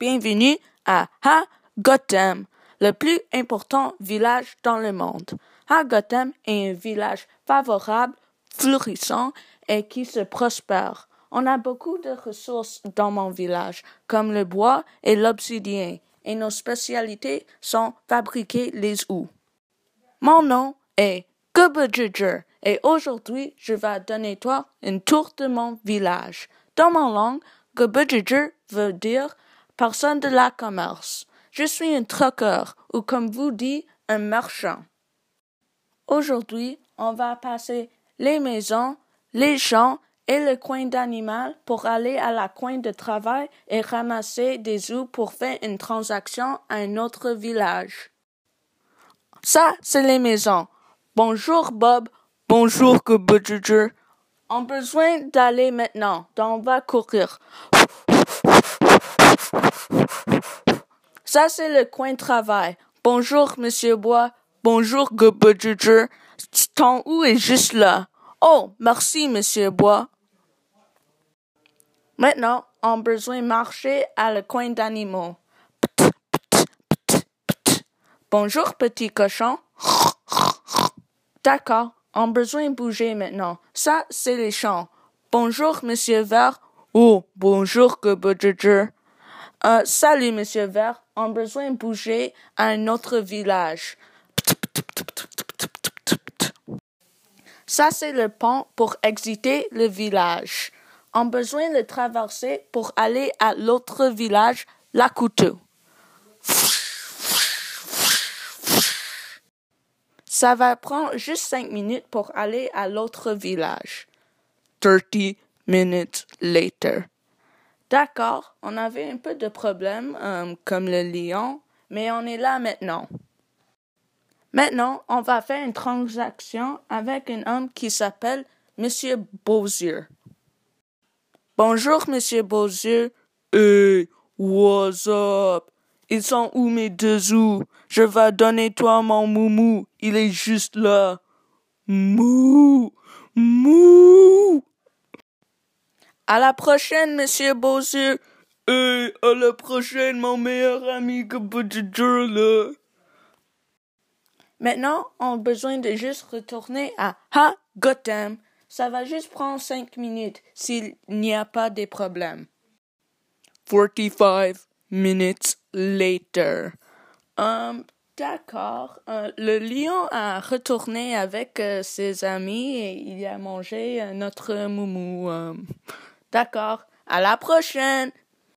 bienvenue à Ha Gotham, le plus important village dans le monde. Ha Gotham est un village favorable, florissant et qui se prospère. On a beaucoup de ressources dans mon village, comme le bois et l'obsidien, et nos spécialités sont fabriquer les ous. Mon nom est Gubbajiger, et aujourd'hui je vais donner toi une tour de mon village. Dans mon langue, Gubbajiger veut dire personne de la commerce. Je suis un trucker, ou comme vous dites, un marchand. Aujourd'hui, on va passer les maisons, les champs et le coin d'animal pour aller à la coin de travail et ramasser des œufs pour faire une transaction à un autre village. Ça, c'est les maisons. Bonjour Bob. Bonjour Gubbajiger. On a besoin d'aller maintenant, donc on va courir. Ça, c'est le coin de travail. Bonjour, Monsieur Bois. Bonjour, Gubbajiger. Ton où est juste là? Oh, merci, Monsieur Bois. Maintenant, on a besoin marcher à le coin d'animaux. Bonjour, petit cochon. D'accord, on besoin bouger maintenant. Ça, c'est les champs. Bonjour, Monsieur Vert. Oh, bonjour, Gubbajiger. Euh, salut, Monsieur Vert. On a besoin de bouger à un autre village. Ça, c'est le pont pour exiter le village. On a besoin de traverser pour aller à l'autre village, la couteau. Ça va prendre juste cinq minutes pour aller à l'autre village. Thirty minutes later. D'accord, on avait un peu de problèmes, euh, comme le lion, mais on est là maintenant. Maintenant, on va faire une transaction avec un homme qui s'appelle Monsieur Beausieux. Bonjour, Monsieur Beausieux. Hey, what's up? Ils sont où mes deux ous? Je vais donner toi mon moumou. Il est juste là. Mou! Mou! À la prochaine, Monsieur Beausieux. Hey, à la prochaine, mon meilleur ami Gubbajiger, là. Maintenant, on a besoin de juste retourner à Ha Gotham. Ça va juste prendre cinq minutes s'il n'y a pas de problème. Forty-five minutes later. Um, D'accord. Euh, le lion a retourné avec euh, ses amis et il a mangé euh, notre moumou. D'accord. À la prochaine.